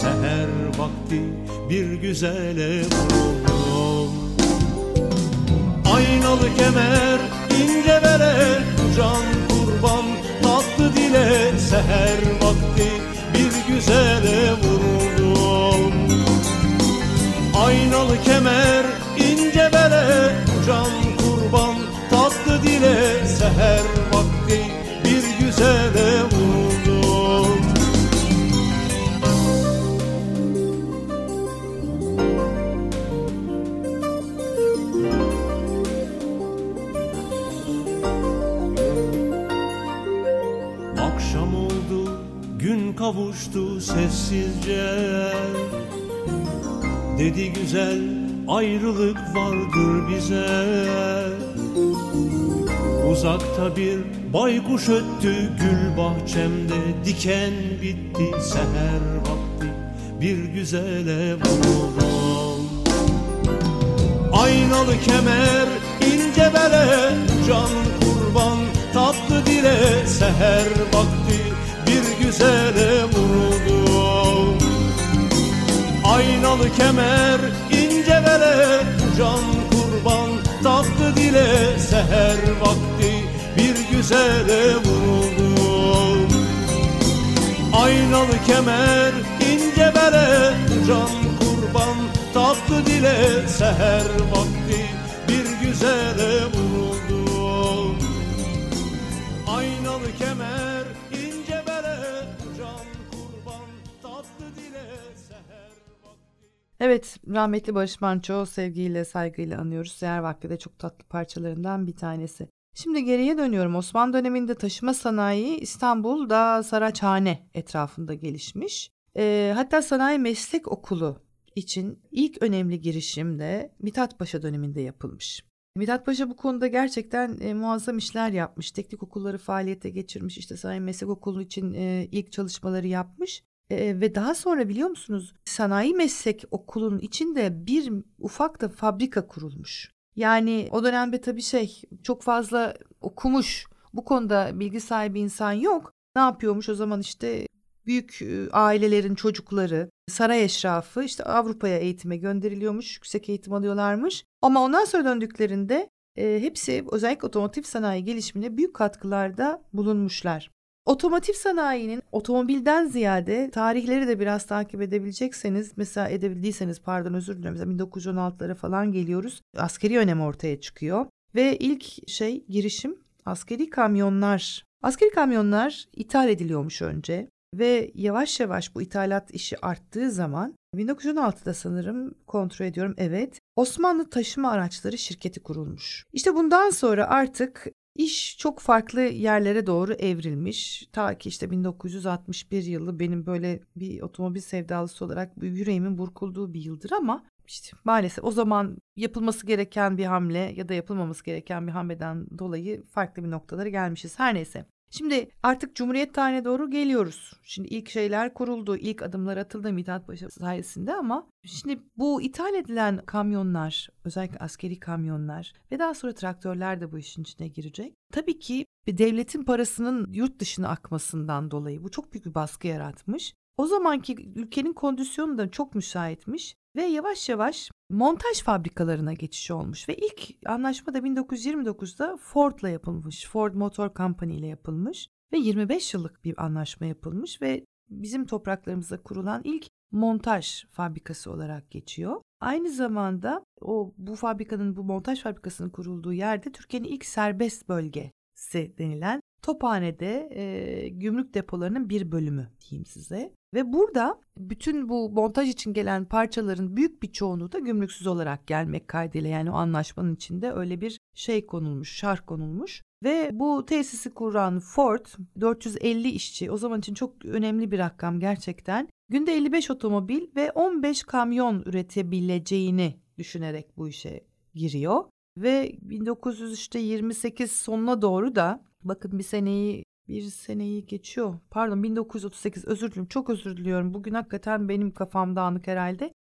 Seher vakti bir güzele vurdum Aynalı kemer ince bere can kurban tatlı dile. Seher vakti bir güzele vurdum Aynalı kemer kavuştu sessizce. Dedi güzel ayrılık vardır bize. Uzakta bir baykuş öttü gül bahçemde. Diken bitti seher vakti. Bir güzele vurdum Aynalı kemer ince bele can kurban Tatlı dile seher vakti bir güzele vurdum Aynalı kemer ince bele can kurban Tatlı dile seher vakti bir güzele vurdum Aynalı kemer ince can kurban Tatlı dile seher vakti Bir güzele Evet rahmetli Barış Manço sevgiyle saygıyla anıyoruz. Seher Vakti de çok tatlı parçalarından bir tanesi. Şimdi geriye dönüyorum. Osmanlı döneminde taşıma sanayi İstanbul'da Saraçhane etrafında gelişmiş. Ee, hatta Sanayi Meslek Okulu için ilk önemli girişim de Mithat Paşa döneminde yapılmış. Mithat Paşa bu konuda gerçekten e, muazzam işler yapmış. Teknik okulları faaliyete geçirmiş. İşte Sanayi Meslek Okulu için e, ilk çalışmaları yapmış. E, ve daha sonra biliyor musunuz sanayi meslek okulunun içinde bir ufak da fabrika kurulmuş. Yani o dönemde tabii şey çok fazla okumuş bu konuda bilgi sahibi insan yok. Ne yapıyormuş o zaman işte büyük ailelerin çocukları, saray eşrafı işte Avrupa'ya eğitime gönderiliyormuş, yüksek eğitim alıyorlarmış. Ama ondan sonra döndüklerinde e, hepsi özellikle otomotiv sanayi gelişimine büyük katkılarda bulunmuşlar. Otomotiv sanayinin otomobilden ziyade tarihleri de biraz takip edebilecekseniz mesela edebildiyseniz pardon özür dilerim mesela 1916'lara falan geliyoruz. Askeri önem ortaya çıkıyor ve ilk şey girişim askeri kamyonlar. Askeri kamyonlar ithal ediliyormuş önce ve yavaş yavaş bu ithalat işi arttığı zaman 1916'da sanırım kontrol ediyorum evet Osmanlı Taşıma Araçları şirketi kurulmuş. İşte bundan sonra artık İş çok farklı yerlere doğru evrilmiş. Ta ki işte 1961 yılı benim böyle bir otomobil sevdalısı olarak yüreğimin burkulduğu bir yıldır ama işte maalesef o zaman yapılması gereken bir hamle ya da yapılmaması gereken bir hamleden dolayı farklı bir noktalara gelmişiz. Her neyse. Şimdi artık Cumhuriyet tarihine doğru geliyoruz. Şimdi ilk şeyler kuruldu, ilk adımlar atıldı Mithat Paşa sayesinde ama şimdi bu ithal edilen kamyonlar, özellikle askeri kamyonlar ve daha sonra traktörler de bu işin içine girecek. Tabii ki devletin parasının yurt dışına akmasından dolayı bu çok büyük bir baskı yaratmış. O zamanki ülkenin kondisyonu da çok müsaitmiş ve yavaş yavaş montaj fabrikalarına geçiş olmuş ve ilk anlaşma da 1929'da Ford'la yapılmış. Ford Motor Company ile yapılmış ve 25 yıllık bir anlaşma yapılmış ve bizim topraklarımızda kurulan ilk montaj fabrikası olarak geçiyor. Aynı zamanda o bu fabrikanın bu montaj fabrikasının kurulduğu yerde Türkiye'nin ilk serbest bölgesi denilen Tophane'de e, gümrük depolarının bir bölümü diyeyim size. Ve burada bütün bu montaj için gelen parçaların büyük bir çoğunluğu da gümrüksüz olarak gelmek kaydıyla yani o anlaşmanın içinde öyle bir şey konulmuş, şarh konulmuş. Ve bu tesisi kuran Ford 450 işçi o zaman için çok önemli bir rakam gerçekten. Günde 55 otomobil ve 15 kamyon üretebileceğini düşünerek bu işe giriyor. Ve 1928 sonuna doğru da bakın bir seneyi bir seneyi geçiyor. Pardon 1938 özür dilerim çok özür diliyorum. Bugün hakikaten benim kafam dağınık herhalde.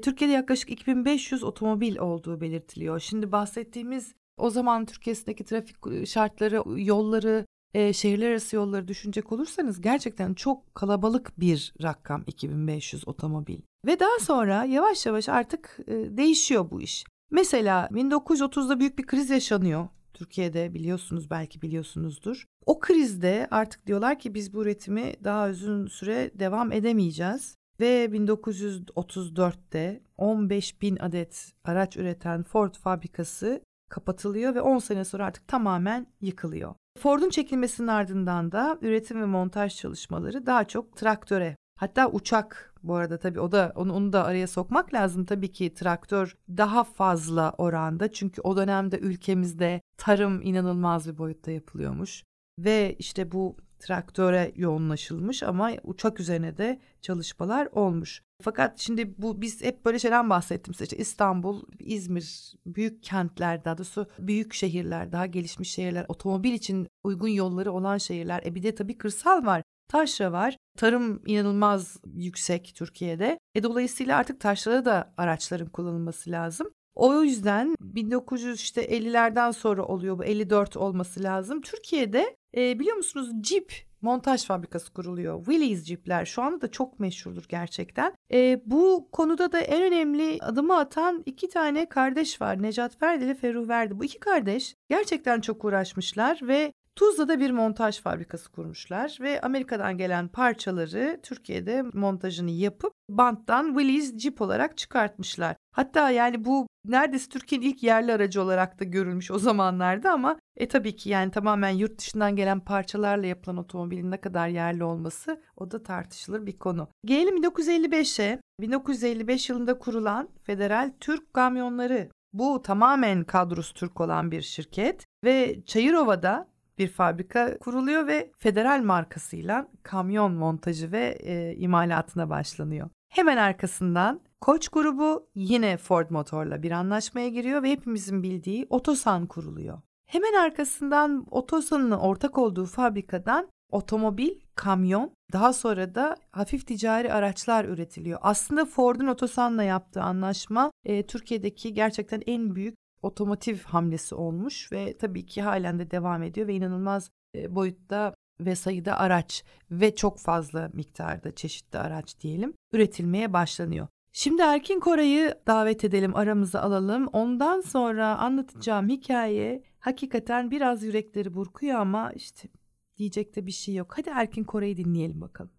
Türkiye'de yaklaşık 2500 otomobil olduğu belirtiliyor. Şimdi bahsettiğimiz o zaman Türkiye'sindeki trafik şartları, yolları, e, şehirler arası yolları düşünecek olursanız gerçekten çok kalabalık bir rakam 2500 otomobil. Ve daha sonra yavaş yavaş artık e, değişiyor bu iş. Mesela 1930'da büyük bir kriz yaşanıyor. Türkiye'de biliyorsunuz belki biliyorsunuzdur. O krizde artık diyorlar ki biz bu üretimi daha uzun süre devam edemeyeceğiz. Ve 1934'te 15 bin adet araç üreten Ford fabrikası kapatılıyor ve 10 sene sonra artık tamamen yıkılıyor. Ford'un çekilmesinin ardından da üretim ve montaj çalışmaları daha çok traktöre hatta uçak bu arada tabii o da onu, onu da araya sokmak lazım tabii ki traktör daha fazla oranda çünkü o dönemde ülkemizde tarım inanılmaz bir boyutta yapılıyormuş ve işte bu traktöre yoğunlaşılmış ama uçak üzerine de çalışmalar olmuş. Fakat şimdi bu biz hep böyle şeyden bahsettim işte İstanbul, İzmir, büyük kentler daha doğrusu büyük şehirler, daha gelişmiş şehirler, otomobil için uygun yolları olan şehirler. E bir de tabii kırsal var. Taşra var. Tarım inanılmaz yüksek Türkiye'de. E dolayısıyla artık taşrada da araçların kullanılması lazım. O yüzden 1950'lerden sonra oluyor bu 54 olması lazım. Türkiye'de e, biliyor musunuz Jeep montaj fabrikası kuruluyor. Willys Jeep'ler şu anda da çok meşhurdur gerçekten. E, bu konuda da en önemli adımı atan iki tane kardeş var. Necat Verdi ile Ferruh Verdi. Bu iki kardeş gerçekten çok uğraşmışlar ve Tuzla'da bir montaj fabrikası kurmuşlar ve Amerika'dan gelen parçaları Türkiye'de montajını yapıp banttan Willys Jeep olarak çıkartmışlar. Hatta yani bu neredeyse Türkiye'nin ilk yerli aracı olarak da görülmüş o zamanlarda ama e tabii ki yani tamamen yurt dışından gelen parçalarla yapılan otomobilin ne kadar yerli olması o da tartışılır bir konu. Gelelim 1955'e. 1955 yılında kurulan Federal Türk Kamyonları. Bu tamamen kadrosu Türk olan bir şirket ve Çayırova'da bir fabrika kuruluyor ve federal markasıyla kamyon montajı ve e, imalatına başlanıyor. Hemen arkasından Koç grubu yine Ford Motor'la bir anlaşmaya giriyor ve hepimizin bildiği Otosan kuruluyor. Hemen arkasından Otosan'ın ortak olduğu fabrikadan otomobil, kamyon, daha sonra da hafif ticari araçlar üretiliyor. Aslında Ford'un Otosan'la yaptığı anlaşma e, Türkiye'deki gerçekten en büyük otomotiv hamlesi olmuş ve tabii ki halen de devam ediyor ve inanılmaz e, boyutta ve sayıda araç ve çok fazla miktarda çeşitli araç diyelim üretilmeye başlanıyor. Şimdi Erkin Koray'ı davet edelim aramıza alalım. Ondan sonra anlatacağım hikaye hakikaten biraz yürekleri burkuyor ama işte diyecek de bir şey yok. Hadi Erkin Koray'ı dinleyelim bakalım.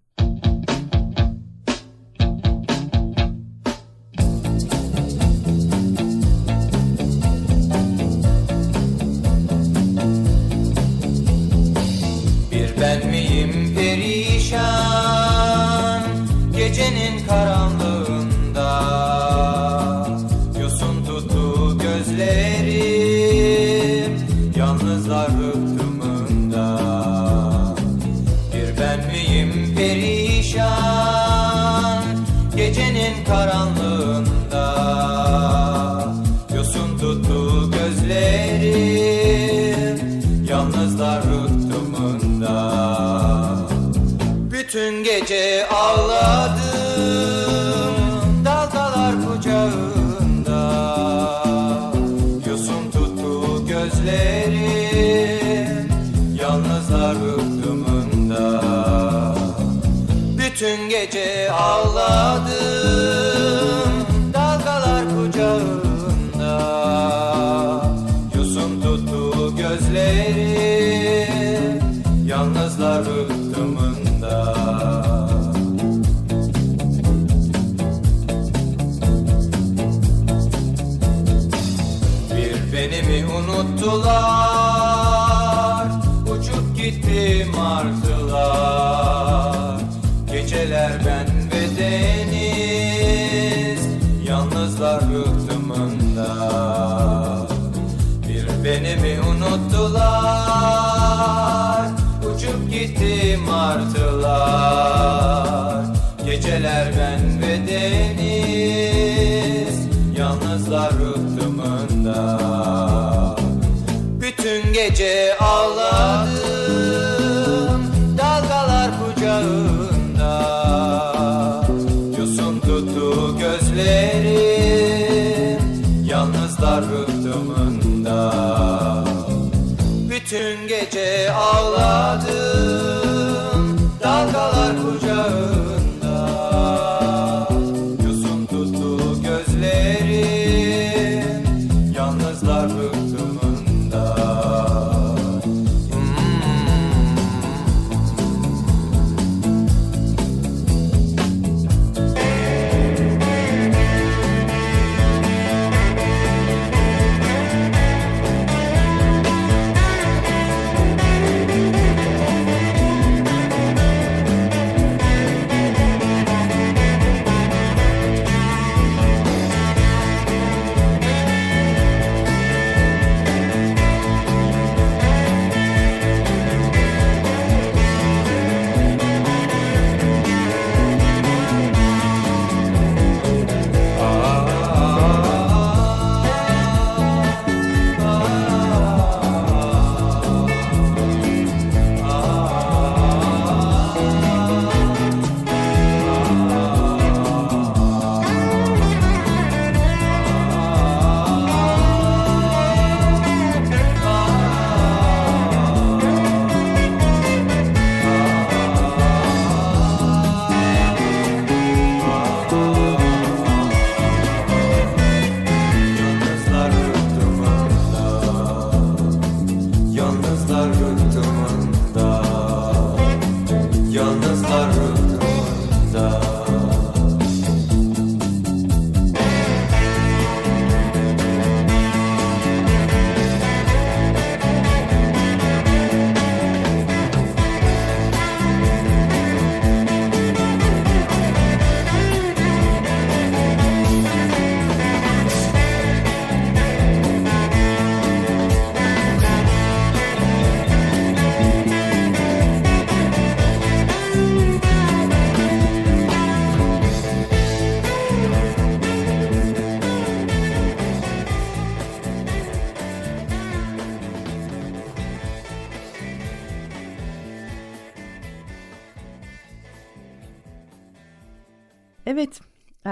Yalnızlar rıhtımında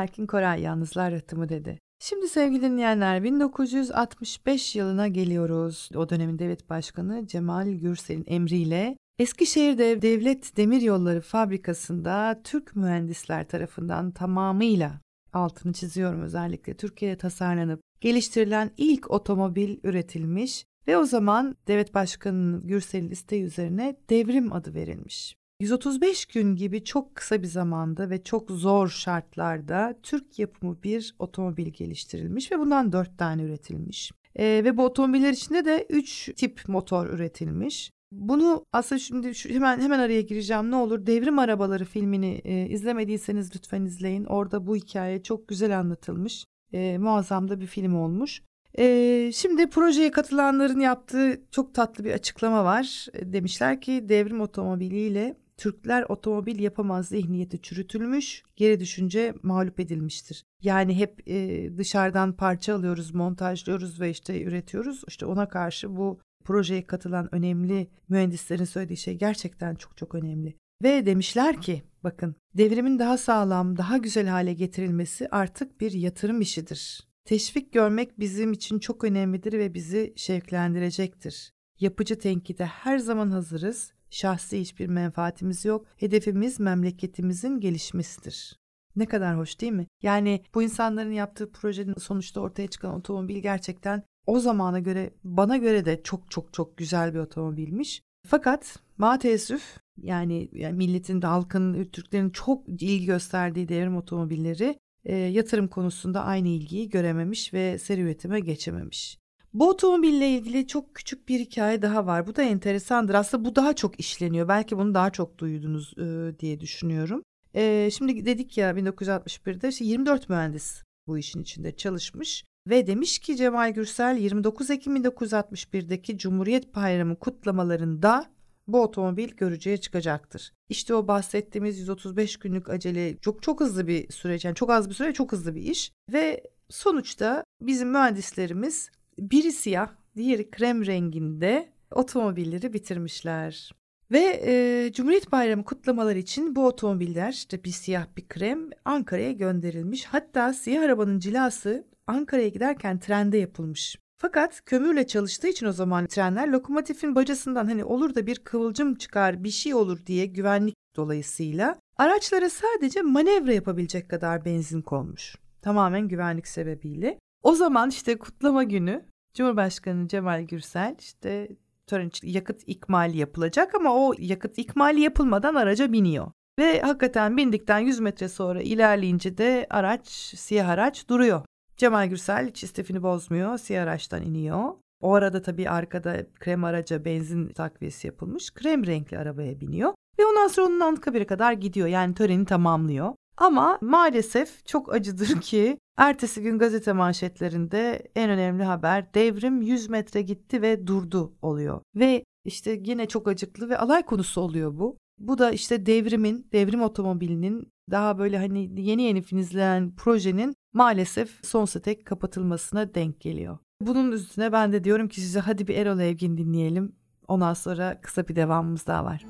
Erkin Koray Yalnızlar Rıhtımı dedi. Şimdi sevgili dinleyenler 1965 yılına geliyoruz. O dönemin devlet başkanı Cemal Gürsel'in emriyle Eskişehir'de Devlet Demiryolları Fabrikası'nda Türk mühendisler tarafından tamamıyla altını çiziyorum özellikle Türkiye'de tasarlanıp geliştirilen ilk otomobil üretilmiş ve o zaman devlet başkanının Gürsel'in isteği üzerine devrim adı verilmiş. 135 gün gibi çok kısa bir zamanda ve çok zor şartlarda Türk yapımı bir otomobil geliştirilmiş ve bundan 4 tane üretilmiş. Ee, ve bu otomobiller içinde de 3 tip motor üretilmiş. Bunu aslında şimdi şu, hemen hemen araya gireceğim. Ne olur Devrim Arabaları filmini e, izlemediyseniz lütfen izleyin. Orada bu hikaye çok güzel anlatılmış. E, muazzam da bir film olmuş. E, şimdi projeye katılanların yaptığı çok tatlı bir açıklama var. E, demişler ki devrim otomobiliyle Türkler otomobil yapamaz zihniyeti çürütülmüş, geri düşünce mağlup edilmiştir. Yani hep e, dışarıdan parça alıyoruz, montajlıyoruz ve işte üretiyoruz. İşte ona karşı bu projeye katılan önemli mühendislerin söylediği şey gerçekten çok çok önemli. Ve demişler ki bakın devrimin daha sağlam, daha güzel hale getirilmesi artık bir yatırım işidir. Teşvik görmek bizim için çok önemlidir ve bizi şevklendirecektir. Yapıcı tenkide her zaman hazırız. Şahsi hiçbir menfaatimiz yok. Hedefimiz memleketimizin gelişmesidir. Ne kadar hoş değil mi? Yani bu insanların yaptığı projenin sonuçta ortaya çıkan otomobil gerçekten o zamana göre bana göre de çok çok çok güzel bir otomobilmiş. Fakat maalesef yani, yani milletin halkın, Türklerin çok ilgi gösterdiği devrim otomobilleri e, yatırım konusunda aynı ilgiyi görememiş ve seri üretime geçememiş. Bu otomobille ilgili çok küçük bir hikaye daha var. Bu da enteresandır. Aslında bu daha çok işleniyor. Belki bunu daha çok duydunuz e, diye düşünüyorum. E, şimdi dedik ya 1961'de işte 24 mühendis bu işin içinde çalışmış. Ve demiş ki Cemal Gürsel 29 Ekim 1961'deki Cumhuriyet Bayramı kutlamalarında bu otomobil görücüye çıkacaktır. İşte o bahsettiğimiz 135 günlük acele çok çok hızlı bir süreç yani çok az bir süre çok hızlı bir iş ve sonuçta bizim mühendislerimiz biri siyah diğeri krem renginde otomobilleri bitirmişler. Ve e, Cumhuriyet Bayramı kutlamaları için bu otomobiller işte bir siyah bir krem Ankara'ya gönderilmiş. Hatta siyah arabanın cilası Ankara'ya giderken trende yapılmış. Fakat kömürle çalıştığı için o zaman trenler lokomotifin bacasından hani olur da bir kıvılcım çıkar bir şey olur diye güvenlik dolayısıyla araçlara sadece manevra yapabilecek kadar benzin konmuş. Tamamen güvenlik sebebiyle. O zaman işte kutlama günü Cumhurbaşkanı Cemal Gürsel işte tören için yakıt ikmali yapılacak ama o yakıt ikmali yapılmadan araca biniyor. Ve hakikaten bindikten 100 metre sonra ilerleyince de araç, siyah araç duruyor. Cemal Gürsel hiç istifini bozmuyor. Siyah araçtan iniyor. O arada tabii arkada krem araca benzin takviyesi yapılmış. Krem renkli arabaya biniyor. Ve ondan sonra onun Anıtkabir'e kadar gidiyor. Yani töreni tamamlıyor. Ama maalesef çok acıdır ki ertesi gün gazete manşetlerinde en önemli haber devrim 100 metre gitti ve durdu oluyor. Ve işte yine çok acıklı ve alay konusu oluyor bu. Bu da işte devrimin, devrim otomobilinin daha böyle hani yeni yeni filizlenen projenin maalesef sonsuza tek kapatılmasına denk geliyor. Bunun üstüne ben de diyorum ki size hadi bir Erol Evgin dinleyelim. Ondan sonra kısa bir devamımız daha var.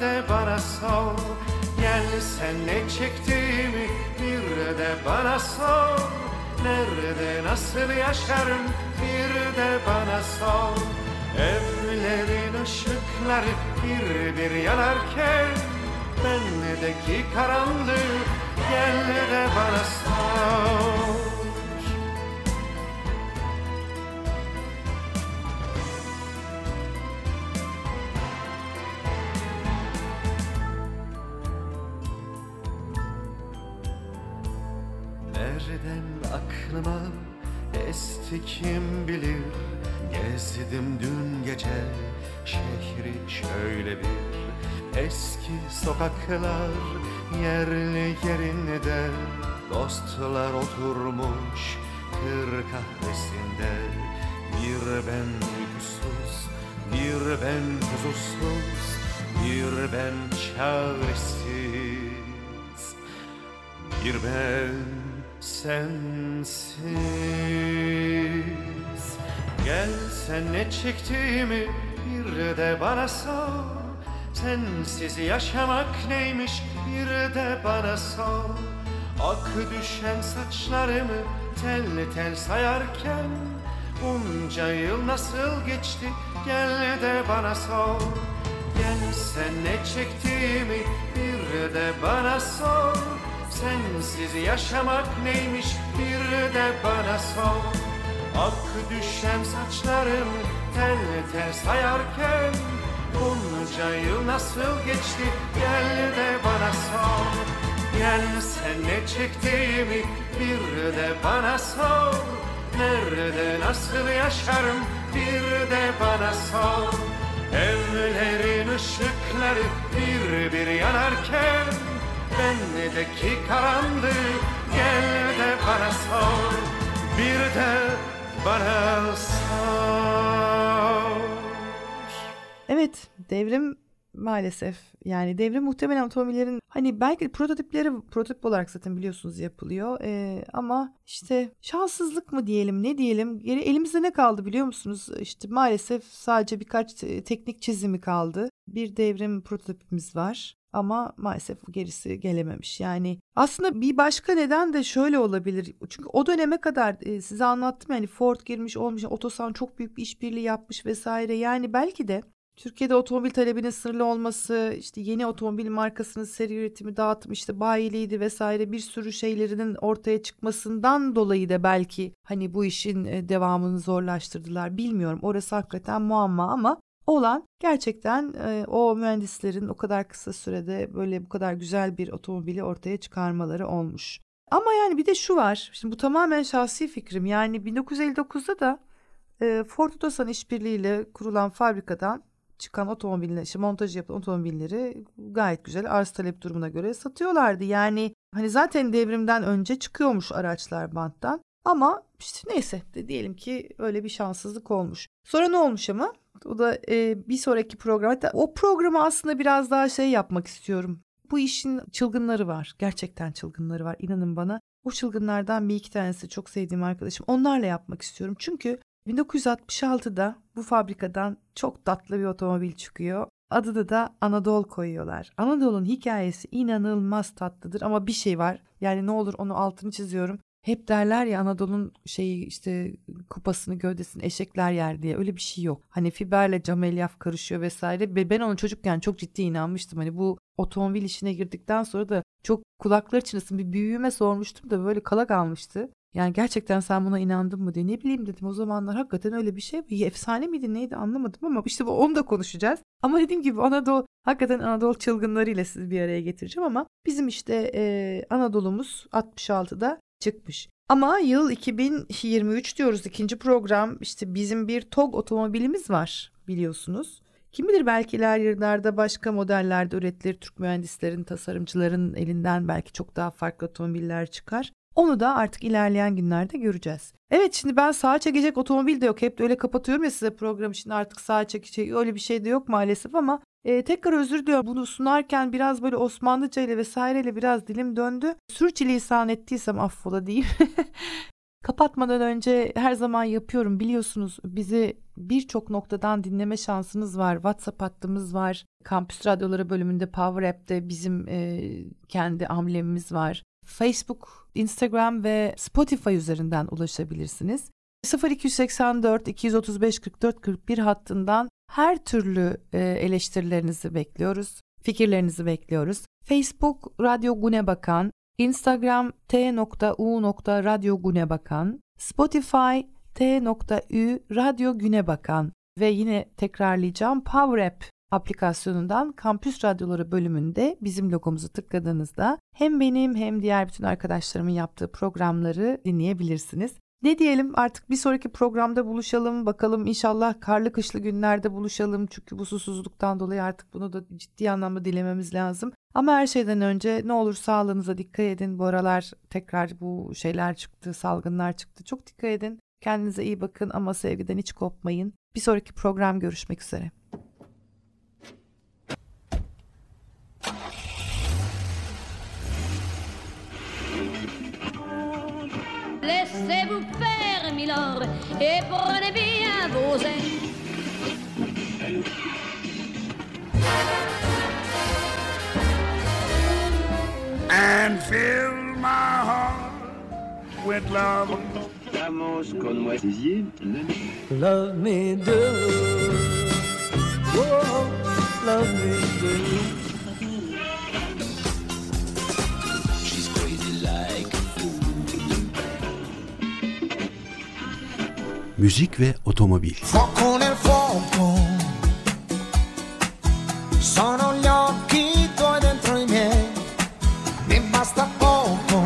De bana sor. Gel sen ne çektiğimi bir de bana sor. Nerede nasıl yaşarım bir de bana sor. Evlerin ışıkları bir bir yanarken Bendeki karanlığı gel de bana sor Gezdim dün gece şehri şöyle bir. Eski sokaklar yerli yerinde Dostlar oturmuş kır kahvesinde. Bir ben uykusuz, bir ben huzursuz Bir ben çaresiz. Bir ben sensiz Gel sen ne çektiğimi bir de bana sor. Sensiz yaşamak neymiş bir de bana sor. Ak düşen saçlarımı tel tel sayarken Bunca yıl nasıl geçti? Gel de bana sor. Gel sen ne çektiğimi bir de bana sor. Sensiz yaşamak neymiş bir de bana sor Ak düşen saçlarım tel tel sayarken Bunca yıl nasıl geçti? Gel de bana sor. Gel sen ne çektiğimi bir de bana sor. Nerede nasıl yaşarım? Bir de bana sor. Evlerin ışıkları bir bir yanarken Bendeki karanlığı gel de bana sor. Bir de Evet devrim maalesef. Yani devrim muhtemelen otomobillerin hani belki prototipleri prototip olarak zaten biliyorsunuz yapılıyor. Ee, ama işte şanssızlık mı diyelim ne diyelim? Geri elimizde ne kaldı biliyor musunuz? İşte maalesef sadece birkaç teknik çizimi kaldı. Bir devrim prototipimiz var ama maalesef gerisi gelememiş. Yani aslında bir başka neden de şöyle olabilir. Çünkü o döneme kadar e, size anlattım yani Ford girmiş olmuş, Otosan çok büyük bir işbirliği yapmış vesaire. Yani belki de Türkiye'de otomobil talebinin sınırlı olması, işte yeni otomobil markasının seri üretimi, dağıtım, işte bayiliğiydi vesaire bir sürü şeylerinin ortaya çıkmasından dolayı da belki hani bu işin e, devamını zorlaştırdılar. Bilmiyorum orası hakikaten muamma ama olan gerçekten e, o mühendislerin o kadar kısa sürede böyle bu kadar güzel bir otomobili ortaya çıkarmaları olmuş. Ama yani bir de şu var. Şimdi bu tamamen şahsi fikrim. Yani 1959'da da e, Ford Otosan işbirliğiyle kurulan fabrikadan çıkan otomobiller, işte montaj yapılan otomobilleri gayet güzel arz talep durumuna göre satıyorlardı. Yani hani zaten devrimden önce çıkıyormuş araçlar banttan. Ama işte neyse de diyelim ki öyle bir şanssızlık olmuş. Sonra ne olmuş ama? O da e, bir sonraki program. Hatta o programı aslında biraz daha şey yapmak istiyorum. Bu işin çılgınları var. Gerçekten çılgınları var. İnanın bana. O çılgınlardan bir iki tanesi çok sevdiğim arkadaşım. Onlarla yapmak istiyorum. Çünkü 1966'da bu fabrikadan çok tatlı bir otomobil çıkıyor. Adını da Anadolu koyuyorlar. Anadolu'nun hikayesi inanılmaz tatlıdır ama bir şey var. Yani ne olur onu altını çiziyorum. Hep derler ya Anadolu'nun şeyi işte kupasını gövdesini eşekler yer diye öyle bir şey yok. Hani fiberle cam elyaf karışıyor vesaire ve ben onu çocukken çok ciddi inanmıştım. Hani bu otomobil işine girdikten sonra da çok kulaklar çınlasın bir büyüğüme sormuştum da böyle kala kalmıştı. Yani gerçekten sen buna inandın mı diye ne bileyim dedim o zamanlar hakikaten öyle bir şey bir efsane miydi neydi anlamadım ama işte bu onu da konuşacağız. Ama dediğim gibi Anadolu hakikaten Anadolu çılgınlarıyla sizi bir araya getireceğim ama bizim işte e, Anadolu'muz 66'da çıkmış. Ama yıl 2023 diyoruz ikinci program işte bizim bir TOG otomobilimiz var biliyorsunuz. Kim bilir belki ilerlerde başka modellerde üretilir Türk mühendislerin, tasarımcıların elinden belki çok daha farklı otomobiller çıkar. Onu da artık ilerleyen günlerde göreceğiz. Evet şimdi ben sağa çekecek otomobil de yok. Hep de öyle kapatıyorum ya size programı. Şimdi artık sağa çekecek öyle bir şey de yok maalesef ama e, tekrar özür diliyorum. Bunu sunarken biraz böyle Osmanlıca ile vesaireyle biraz dilim döndü. Sürçülisan ettiysem affola diyeyim. Kapatmadan önce her zaman yapıyorum biliyorsunuz bizi birçok noktadan dinleme şansınız var. WhatsApp hattımız var. Kampüs Radyoları bölümünde Power App'te bizim e, kendi amblemimiz var. Facebook, Instagram ve Spotify üzerinden ulaşabilirsiniz. 0284 235 44 41 hattından her türlü e, eleştirilerinizi bekliyoruz. Fikirlerinizi bekliyoruz. Facebook Radyo Gune Bakan, Instagram t.u.radyo Spotify t.ü Radyo Güne Bakan ve yine tekrarlayacağım Power App aplikasyonundan Kampüs Radyoları bölümünde bizim logomuzu tıkladığınızda hem benim hem diğer bütün arkadaşlarımın yaptığı programları dinleyebilirsiniz. Ne diyelim artık bir sonraki programda buluşalım bakalım inşallah karlı kışlı günlerde buluşalım çünkü bu susuzluktan dolayı artık bunu da ciddi anlamda dilememiz lazım. Ama her şeyden önce ne olur sağlığınıza dikkat edin. Bu aralar tekrar bu şeyler çıktı, salgınlar çıktı. Çok dikkat edin. Kendinize iyi bakın ama sevgiden hiç kopmayın. Bir sonraki program görüşmek üzere. Laissez-vous faire, Milord, et prenez bien vos ailes. and fill my heart with love. Estamos con nuestros Love me do. Whoa, love me do. müzik ve otomobil. Sono gli occhi tuoi dentro i miei, mi basta poco.